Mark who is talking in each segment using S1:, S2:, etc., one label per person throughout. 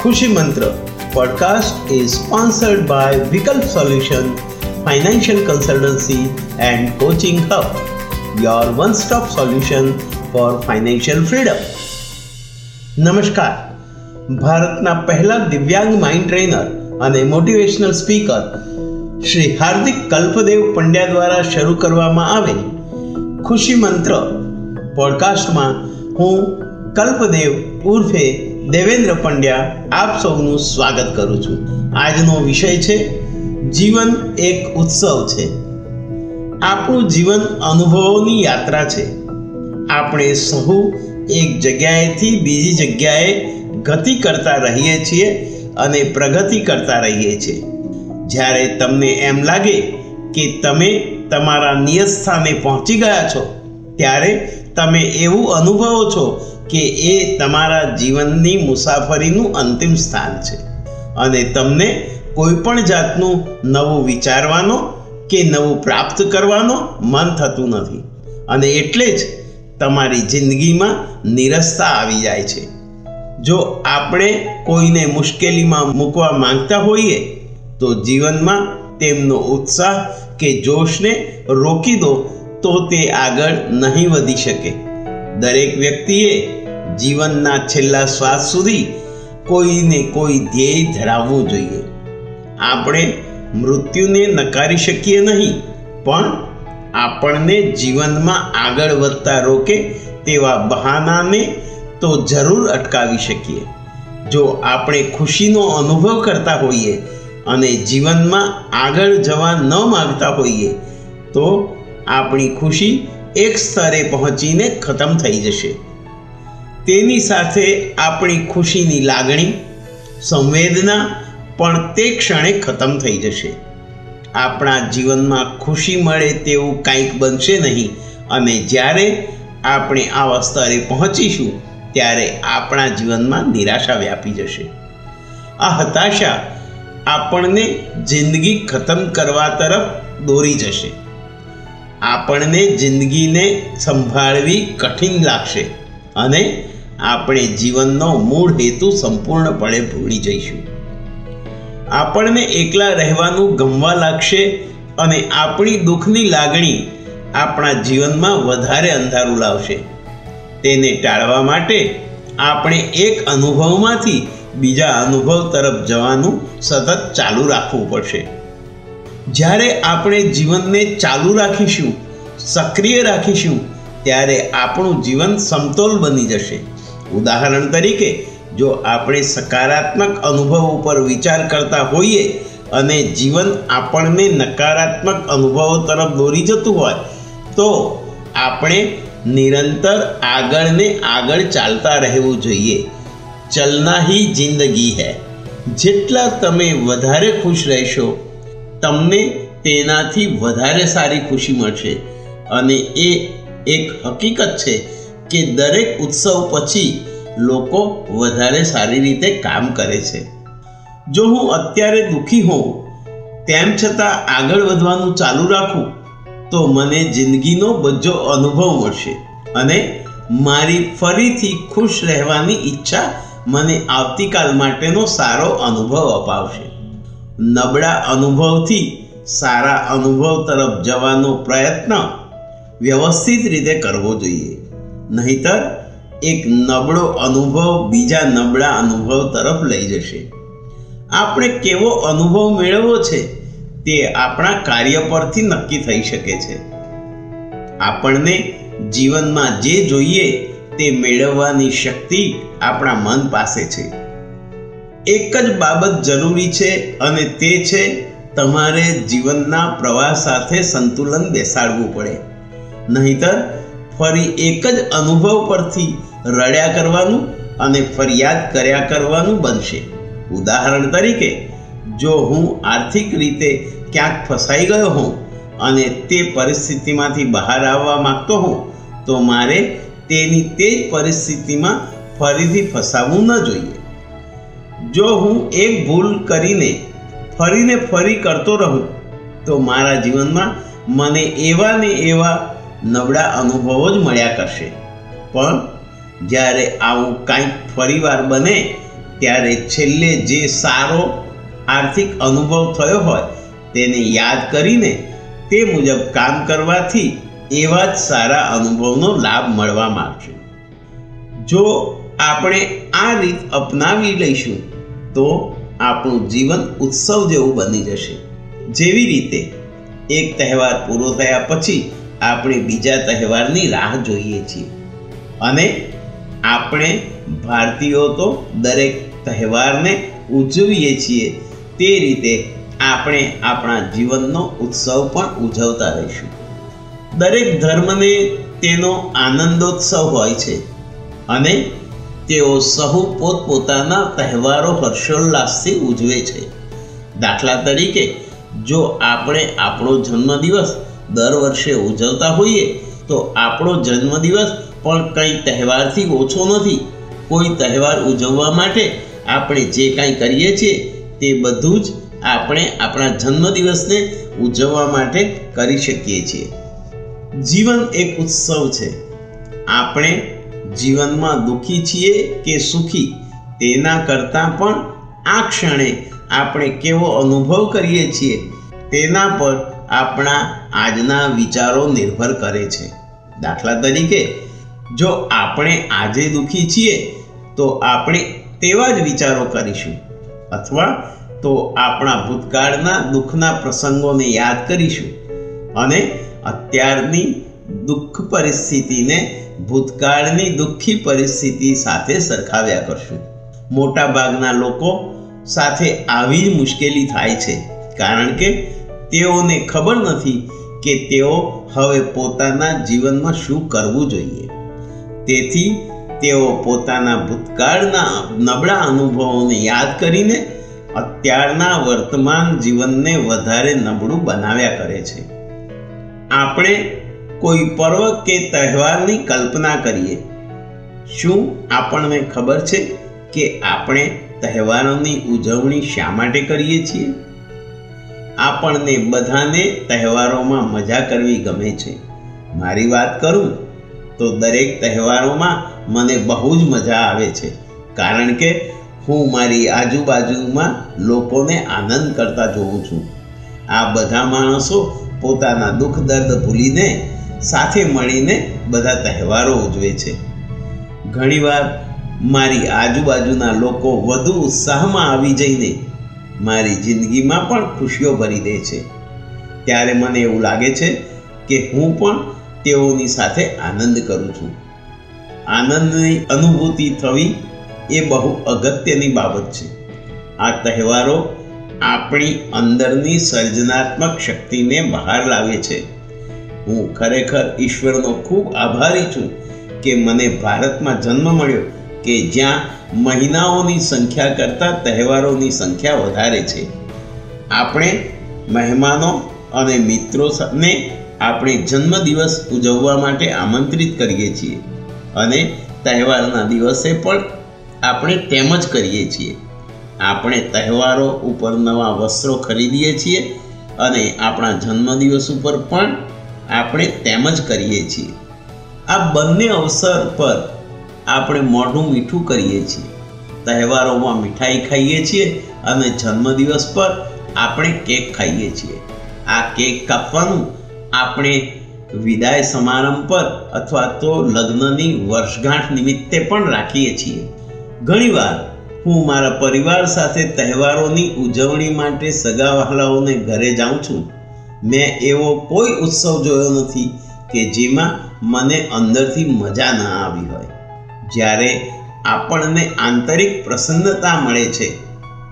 S1: Khushi Mantra podcast is sponsored by Vikalp Solution, Financial Consultancy and Coaching Hub, your one-stop solution for financial freedom. નમસ્કાર ભારતના પહેલા દિવ્યાંગ mind trainer અને motivational speaker Shri Hardik Kalpdev Pandya દ્વારા શરૂ કરવામાં આવેલ ખુશી મંત્ર પોડકાસ્ટમાં હું કલ્પદેવ ઉર્ફે દેવેન્દ્ર પંડ્યા આપ સૌનું સ્વાગત કરું છું. આજનો વિષય છે, જીવન એક ઉત્સવ છે. આપણું જીવન અનુભવોની યાત્રા છે. આપણે સહુ એક જગ્યાએથી બીજી જગ્યાએ ગતિ કરતા રહીએ છીએ અને પ્રગતિ કરતા રહીએ છીએ. જ્યારે તમને એમ લાગે કે તમે તમારા નિયત સ્થાને પહોંચી ગયા છો, ત્યારે તમે એવું અનુભવો છો કે એ તમારા જીવનની મુસાફરીનું અંતિમ સ્થાન છે? અને તમને કોઈ પણ જાતનું નવું વિચારવાનો કે નવું પ્રાપ્ત કરવાનો મન થતું નથી. અને એટલે જ તમારી જિંદગીમાં નિરસતા આવી જાય છે. જો આપણે કોઈને મુશ્કેલીમાં મૂકવા માંગતા હોઈએ, તો જીવનમાં તેમનો ઉત્સાહ કે જોશને રોકી દો તો તે આગળ નહીં વધી શકે. દરેક વ્યક્તિએ જીવનના છેલ્લા શ્વાસ સુધી કોઈને કોઈ ધ્યેય ધરાવવું જોઈએ. આપણે મૃત્યુને નકારી શકીએ નહીં, પણ આપણને જીવનમાં આગળ વધતા રોકે તેવા બહાનાને તો જરૂર અટકાવી શકીએ. જો આપણે ખુશીનો અનુભવ કરતા હોઈએ અને જીવનમાં આગળ જવા ન માગતા હોઈએ, તો આપણી ખુશી એક સ્તરે પહોંચીને ખતમ થઈ જશે. તેની સાથે આપણી ખુશીની લાગણી, સંવેદના પણ તે ક્ષણે ખતમ થઈ જશે. આપણા જીવનમાં ખુશી મળે તેવું કંઈક બનશે નહીં અને જ્યારે આપણે આવા સ્તરે પહોંચીશું, ત્યારે આપણા જીવનમાં નિરાશા વ્યાપી જશે. આ હતાશા આપણને જિંદગી ખતમ કરવા તરફ દોરી જશે. આપણને જિંદગીને સંભાળવી કઠિન લાગશે અને આપણે જીવનનો મૂળ હેતુ સંપૂર્ણપણે ભૂલી જઈશું. આપણને એકલા રહેવાનું ગમવા લાગશે અને આપણી દુઃખની લાગણી આપણા જીવનમાં વધારે અંધારું લાવશે. તેને ટાળવા માટે આપણે એક અનુભવમાંથી બીજા અનુભવ તરફ જવાનું સતત ચાલુ રાખવું પડશે. જ્યારે આપણે જીવનને ચાલુ રાખીશું, સક્રિય રાખીશું, ત્યારે આપણું જીવન સમતોલ બની જશે. ઉદાહરણ તરીકે, જો આપણે સકારાત્મક અનુભવ ઉપર વિચાર કરતા હોઈએ અને જીવન આપણને નકારાત્મક અનુભવો તરફ દોરી જતું હોય, તો આપણે નિરંતર આગળને આગળ ચાલતા રહેવું જોઈએ. ચલના હી જિંદગી હૈ. જેટલા તમે વધારે ખુશ રહેશો તમને તેનાથી વધારે સારી ખુશી મળશે. અને એ એક હકીકત છે કે દરેક ઉત્સવ પછી લોકો વધારે સારી રીતે કામ કરે છે. જો હું અત્યારે દુઃખી હોઉં, તેમ છતાં આગળ વધવાનું ચાલુ રાખું, તો મને જિંદગીનો બજો અનુભવ મળશે અને મારી ફરીથી ખુશ રહેવાની ઈચ્છા મને આવતીકાલ માટેનો સારો અનુભવ અપાવશે. નબળા અનુભવથી સારા અનુભવ તરફ જવાનો પ્રયત્ન વ્યવસ્થિત રીતે કરવો જોઈએ. નહીતર એક નબળો અનુભવ બીજા નબળા અનુભવ તરફ લઈ જશે. આપણે કેવો અનુભવ મેળવવો છે તે આપણા કાર્ય પરથી નક્કી થઈ શકે છે. આપણને જીવનમાં જે જોઈએ તે મેળવવાની શક્તિ આપણા મન પાસે છે. એક જ બાબત જરૂરી છે અને તે છે તમારે જીવનના પ્રવાહ સાથે સંતુલન બેસાડવું પડે. નહીતર, ફરી એક જ અનુભવ પરથી રડ્યા કરવાનું અને ફરિયાદ કર્યા કરવાનું બનશે. ઉદાહરણ તરીકે, જો હું આર્થિક રીતે ક્યાંક ફસાઈ ગયો હોઉં અને તે પરિસ્થિતિમાંથી બહાર આવવા માંગતો હોઉં, તો મારે તેની તે જ પરિસ્થિતિમાં ફરીથી ફસાવવું ન જોઈએ. જો હું એક ભૂલ કરીને ફરીને ફરી કરતો રહું, તો મારા જીવનમાં મને એવા ને એવા નબળા અનુભવો જ મળ્યા કરશે. પણ જ્યારે આવું કાંઈક ફરીવાર બને, ત્યારે છેલ્લે જે સારો આર્થિક અનુભવ થયો હોય, તેને યાદ કરીને તે મુજબ કામ કરવાથી એવા જ સારા અનુભવનો લાભ મળવા માગશું જો આપણે આ રીત અપનાવી લઈશું તો આપણું જીવન ઉત્સવ જેવું બની જશે. જેવી રીતે એક તહેવાર પૂરો થયા પછી આપણે બીજા તહેવારની રાહ જોઈએ છીએ. અને આપણે ભારતીયો તો દરેક તહેવારને ઉજવીએ છીએ. તે રીતે આપણે આપણા જીવનનો ઉત્સવ પણ ઉજવતા રહીશું. દરેક ધર્મને તેનો આનંદોત્સવ હોય છે. અને તેઓ સહુ પોતપોતાના તહેવારો હર્ષોલ્લાસથી ઉજવે છે. દાખલા તરીકે, જો આપણે આપણો જન્મદિવસ દર વર્ષે ઉજવતા હોઈએ, તો આપણો જન્મદિવસ પણ કંઈ તહેવારથી ઓછો નથી. કોઈ તહેવાર ઉજવવા માટે આપણે જે કાંઈ કરીએ છીએ, તે બધું જ આપણે આપણા જન્મદિવસને ઉજવવા માટે કરી શકીએ છીએ. જીવન એક ઉત્સવ છે. આપણે જીવનમાં દુઃખી છીએ કે સુખી, તેના કરતાં પણ આ ક્ષણે આપણે કેવો અનુભવ કરીએ છીએ, તેના પર આપણા આજના વિચારો નિર્ભર કરે છે. દાખલા તરીકે, જો આપણે આજે દુઃખી છીએ, તો આપણે તેવા જ વિચારો કરીશું. અથવા તો આપણા ભૂતકાળના દુઃખના પ્રસંગોને યાદ કરીશું. અને અત્યારની દુઃખ પરિસ્થિતિને ભૂતકાળની દુઃખી પરિસ્થિતિ સાથે સરખાવ્યા કરશું. મોટા ભાગના લોકો સાથે આવી જ મુશ્કેલી થાય છે. કારણ કે તેઓને ખબર નથી કે તેઓ હવે પોતાના જીવનમાં શું કરવું જોઈએ. તેથી તેઓ પોતાના ભૂતકાળના નબળા અનુભવોને યાદ કરીને અત્યારના વર્તમાન જીવનને વધારે નબળું બનાવ્યા કરે છે. આપણે કોઈ પર્વ કે તહેવારની કલ્પના કરીએ. શું આપણને ખબર છે કે આપણે તહેવારોની ઉજવણી શા માટે કરીએ છીએ? આપણને બધાને તહેવારોમાં મજા કરવી ગમે છે. મારી વાત કરું તો દરેક તહેવારોમાં મને બહુ જ મજા આવે છે. કારણ કે હું મારી આજુબાજુમાં લોકોને આનંદ કરતા જોઉં છું. આ બધા માણસો પોતાના દુઃખ દર્દ ભૂલીને સાથે મળીને બધા તહેવારો ઉજવે છે. ઘણીવાર મારી આજુબાજુના લોકો વધુ ઉત્સાહમાં આવી જઈને મારી જિંદગીમાં પણ ખુશીઓ ભરી દે છે. ત્યારે મને એવું લાગે છે કે હું પણ તેઓની સાથે આનંદ કરું છું. આનંદની અનુભૂતિ થવી એ બહુ અગત્યની બાબત છે. આ તહેવારો આપણી અંદરની સર્જનાત્મક શક્તિને બહાર લાવે છે. હું ખરેખર ઈશ્વરનો ખૂબ આભારી છું કે મને ભારતમાં જન્મ મળ્યો કે જ્યાં મહિનાઓની સંખ્યા કરતાં તહેવારોની સંખ્યા વધારે છે. આપણે મહેમાનો અને મિત્રોને આપણે જન્મદિવસ ઉજવવા માટે આમંત્રિત કરીએ છીએ અને તહેવારના દિવસે પણ આપણે તેમ જ કરીએ છીએ. આપણે તહેવારો ઉપર નવા વસ્ત્રો ખરીદીએ છીએ અને આપણા જન્મદિવસ ઉપર પણ આપણે તેમ જ કરીએ છીએ. આ બંને અવસર પર આપણે મોઢું મીઠું કરીએ છીએ. તહેવારોમાં મીઠાઈ ખાઈએ છીએ અને જન્મદિવસ પર આપણે કેક ખાઈએ છીએ. આ કેક કાપવાનું આપણે વિદાય સમારંભ પર અથવા તો લગ્નની વર્ષગાંઠ નિમિત્તે પણ રાખીએ છીએ. ઘણીવાર હું મારા પરિવાર સાથે તહેવારોની ઉજવણી માટે સગા વહાલાઓને ઘરે જાઉં છું. મેં એવો કોઈ ઉત્સવ જોયો નથી કે જેમાં મને અંદરથી મજા ન આવી હોય. જ્યારે આપણને આંતરિક પ્રસન્નતા મળે છે,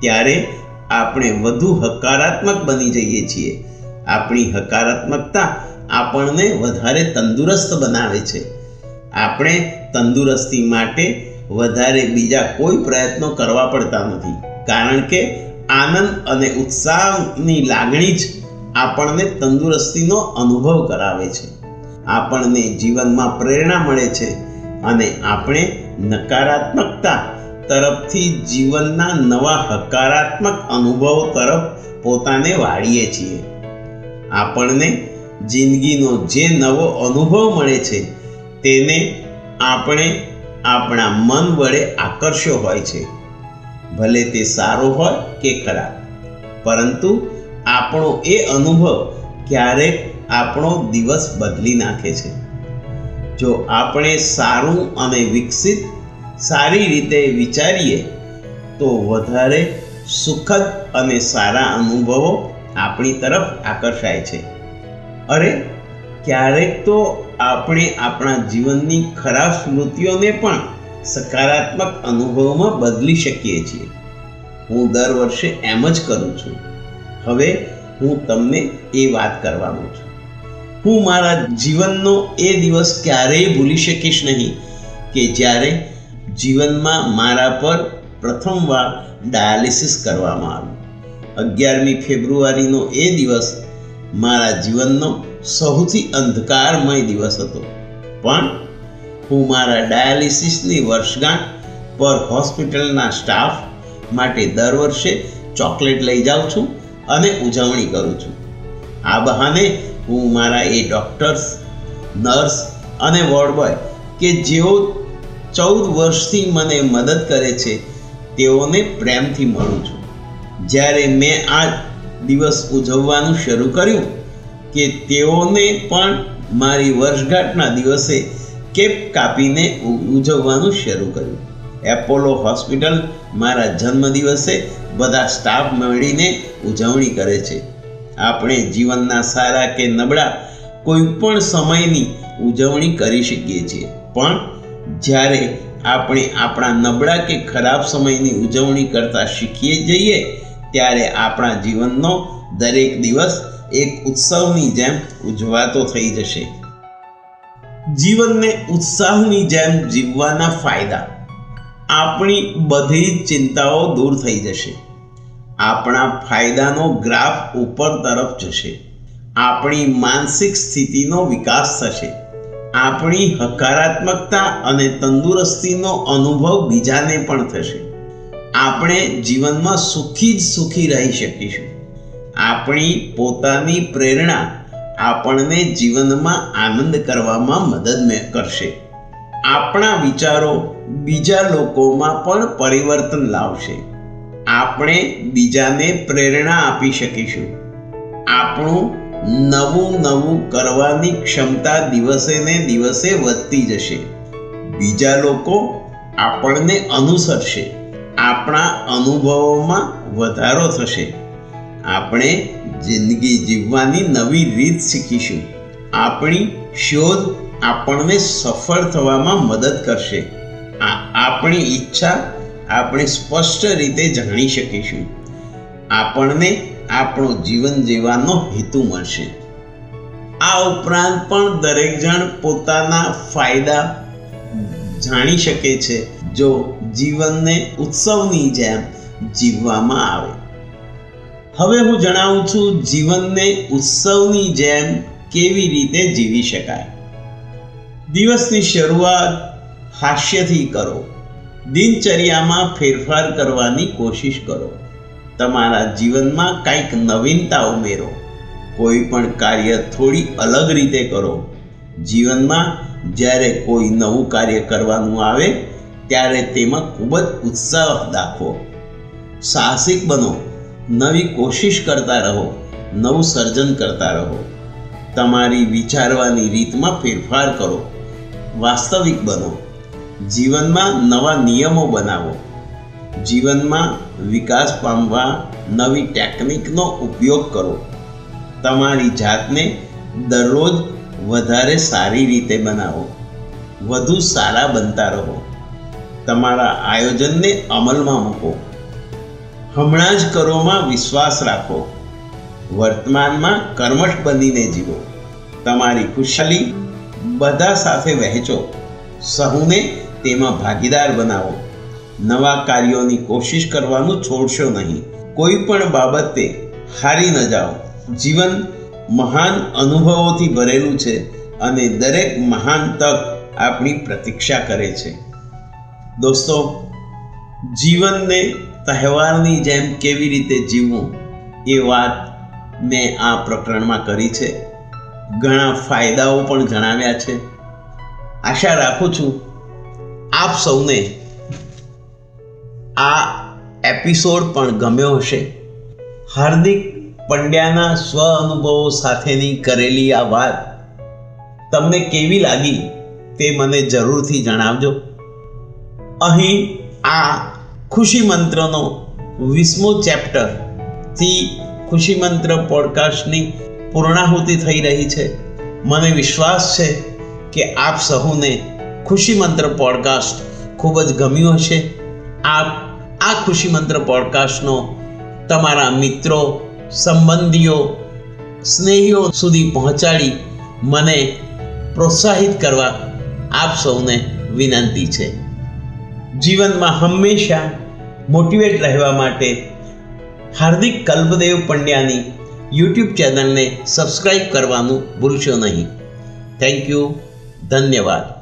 S1: ત્યારે આપણે વધુ હકારાત્મક બની જઈએ છીએ. આપણી હકારાત્મકતા આપણને વધારે તંદુરસ્ત બનાવે છે. આપણે તંદુરસ્તી માટે વધારે બીજા કોઈ પ્રયત્નો કરવા પડતા નથી, કારણ કે આનંદ અને ઉત્સાહની લાગણી જ આપણને તંદુરસ્તીનો અનુભવ કરાવે છે. આપણને જીવનમાં પ્રેરણા મળે છે અને આપણે નકારાત્મકતા તરફથી જીવનના નવા હકારાત્મક અનુભવો તરફ પોતાને વાળીએ છીએ. આપણને જિંદગીનો જે નવો અનુભવ મળે છે તેને આપણે આપણા મન વડે આકર્ષ્યો હોય છે. ભલે તે સારો હોય કે ખરાબ, પરંતુ આપણો એ અનુભવ ક્યારેક આપણો દિવસ બદલી નાખે છે. જો આપણે સારું અને વિકસિત સારી રીતે વિચારીએ, તો વધારે સુખદ અને સારા અનુભવો આપણી તરફ આકર્ષાય છે. અરે, ક્યારેક તો આપણે આપણા જીવનની ખરાબ સ્મૃતિઓને પણ સકારાત્મક અનુભવમાં બદલી શકીએ છીએ. હું દર વર્ષે એમ જ કરું છું. હવે હું તમને એ વાત કરવાનો છું. હું મારા જીવનનો એ દિવસ ક્યારેય ભૂલી શકીશ નહીં કે જ્યારે જીવનમાં મારા પર પ્રથમવાર ડાયાલિસિસ કરવામાં આવ્યું. અગિયારમી ફેબ્રુઆરીનો એ દિવસ મારા જીવનનો સૌથી અંધકારમય દિવસ હતો. પણ હું મારા ડાયાલિસિસની વર્ષગાંઠ પર હોસ્પિટલના સ્ટાફ માટે દર વર્ષે ચોકલેટ લઈ જાઉં છું. અને ઉજવણી કરું છું. આ બહાને હું મારા એ ડૉક્ટર્સ, નર્સ અને વોર્ડ બોય કે જેઓ ચૌદ વર્ષથી મને મદદ કરે છે, તેઓને પ્રેમથી મળું છું. જ્યારે મેં આ દિવસ ઉજવવાનું શરૂ કર્યું કે તેઓને પણ મારી વર્ષગાંઠના દિવસે કેપ કાપીને ઉજવવાનું શરૂ કર્યું. એપોલો હોસ્પિટલ મારા જન્મદિવસે બધા સ્ટાફ મળીને ઉજવણી કરે છે. આપણે જીવનના સારા કે નબળા કોઈ પણ સમયની ઉજવણી કરી શકીએ છીએ. પણ જ્યારે આપણે આપણા નબળા કે ખરાબ સમયની ઉજવણી કરતા શીખીએ જઈએ, ત્યારે આપણા જીવનનો દરેક દિવસ એક ઉત્સવની જેમ ઉજવાતો થઈ જશે. જીવનને ઉત્સાહની જેમ જીવવાના ફાયદા. આપણી બધી ચિંતાઓ દૂર થઈ જશે. આપણા ફાયદાનો ગ્રાફ ઉપર તરફ જશે. આપણી માનસિક સ્થિતિનો વિકાસ થશે. આપણી હકારાત્મકતા અને તંદુરસ્તીનો અનુભવ બીજાને પણ થશે. આપણે જીવનમાં સુખી જ સુખી રહી શકીશું. આપણી પોતાની પ્રેરણા આપણને જીવનમાં આનંદ કરવામાં મદદ કરશે. આપણા વિચારો બીજા લોકોમાં પણ પરિવર્તન લાવશે. આપણે બીજાને પ્રેરણા આપી શકીશું. આપણું નવું નવું કરવાની ક્ષમતા દિવસે ને દિવસે વધતી જશે. બીજા લોકો આપણને અનુસરશે. આપણા અનુભવોમાં વધારો થશે. આપણે જિંદગી જીવવાની નવી રીત શીખીશું. આપણી શોધ આપણને સફળ થવામાં મદદ કરશે. આપણી ઈચ્છા આપણે સ્પષ્ટ રીતે જાણી શકીશું. આપણને આપણું જીવન જીવવાનો હેતુ મળશે. આ ઉપરાંત પણ દરેક જણ પોતાના ફાયદા જાણી શકે છે જો જીવનને ઉત્સવની જેમ જીવવામાં આવે. હવે હું જણાવું છું જીવનને ઉત્સવની જેમ કેવી રીતે જીવી શકાય. દિવસની શરૂઆત હાસ્યથી કરો. દિનચર્યામાં ફેરફાર કરવાની કોશિશ કરો. તમારા જીવનમાં કંઈક નવીનતા ઉમેરો. કોઈ પણ કાર્ય થોડી અલગ રીતે કરો. જીવનમાં જ્યારે કોઈ નવું કાર્ય કરવાનું આવે, ત્યારે તેમાં ખૂબ જ ઉત્સાહ દાખવો. સાહસિક બનો. નવી કોશિશ કરતા રહો. નવું સર્જન કરતા રહો. તમારી વિચારવાની રીતમાં ફેરફાર કરો. વાસ્તવિક બનો. જીવનમાં નવા નિયમો બનાવો. જીવનમાં વિકાસ પામવા નવી ટેકનિકનો ઉપયોગ કરો. તમારી જાતને દરરોજ વધારે સારી રીતે બનાવો. વધુ સારા બનતા રહો. તમારા આયોજનને અમલમાં મૂકો. હમણાં જ કરોમાં વિશ્વાસ રાખો. વર્તમાનમાં કર્મઠ બનીને જીવો. તમારી ખુશાલી બધા સાથે વહેંચો. સહુને તેમાં ભાગીદાર બનાવો. નવા કાર્યોની કોશિશ કરવાનું છોડશો નહીં. કોઈ પણ બાબતે હારી ન જાઓ. જીવન મહાન અનુભવોથી ભરેલું છે અને દરેક મહાન તક આપણી પ્રતીક્ષા કરે છે. દોસ્તો, જીવનને તહેવારની જેમ કેવી રીતે જીવવું એ વાત મેં આ પ્રકરણમાં કરી છે. ઘણા ફાયદાઓ પણ જણાવ્યા છે. આશા રાખું છું આપ સૌને આ એપિસોડ પણ ગમ્યો હશે. હાર્દિક પંડ્યાના સ્વ અનુભવો સાથેની કરેલી આ વાત તમને કેવી લાગી તે મને જરૂરથી જણાવજો. અહીં આ ખુશી મંત્રનો વીસમો ચેપ્ટરથી ખુશી મંત્ર પોડકાસ્ટની પૂર્ણાહુતિ થઈ રહી છે. મને વિશ્વાસ છે કે આપ સહુને ખુશી મંત્ર પોડકાસ્ટ ખૂબ જ ગમ્યું હશે. આપ આ ખુશી મંત્ર પોડકાસ્ટનો તમારા મિત્રો, સંબંધીઓ, સ્નેહીઓ સુધી પહોંચાડી મને પ્રોત્સાહિત કરવા આપ સૌને વિનંતી છે. જીવનમાં હંમેશા મોટિવેટ રહેવા માટે હાર્દિક કલ્પદેવ પંડ્યાની યુટ્યુબ ચેનલને સબસ્ક્રાઈબ કરવાનું ભૂલશો નહીં. થેન્ક યુ ધન્યવાદ.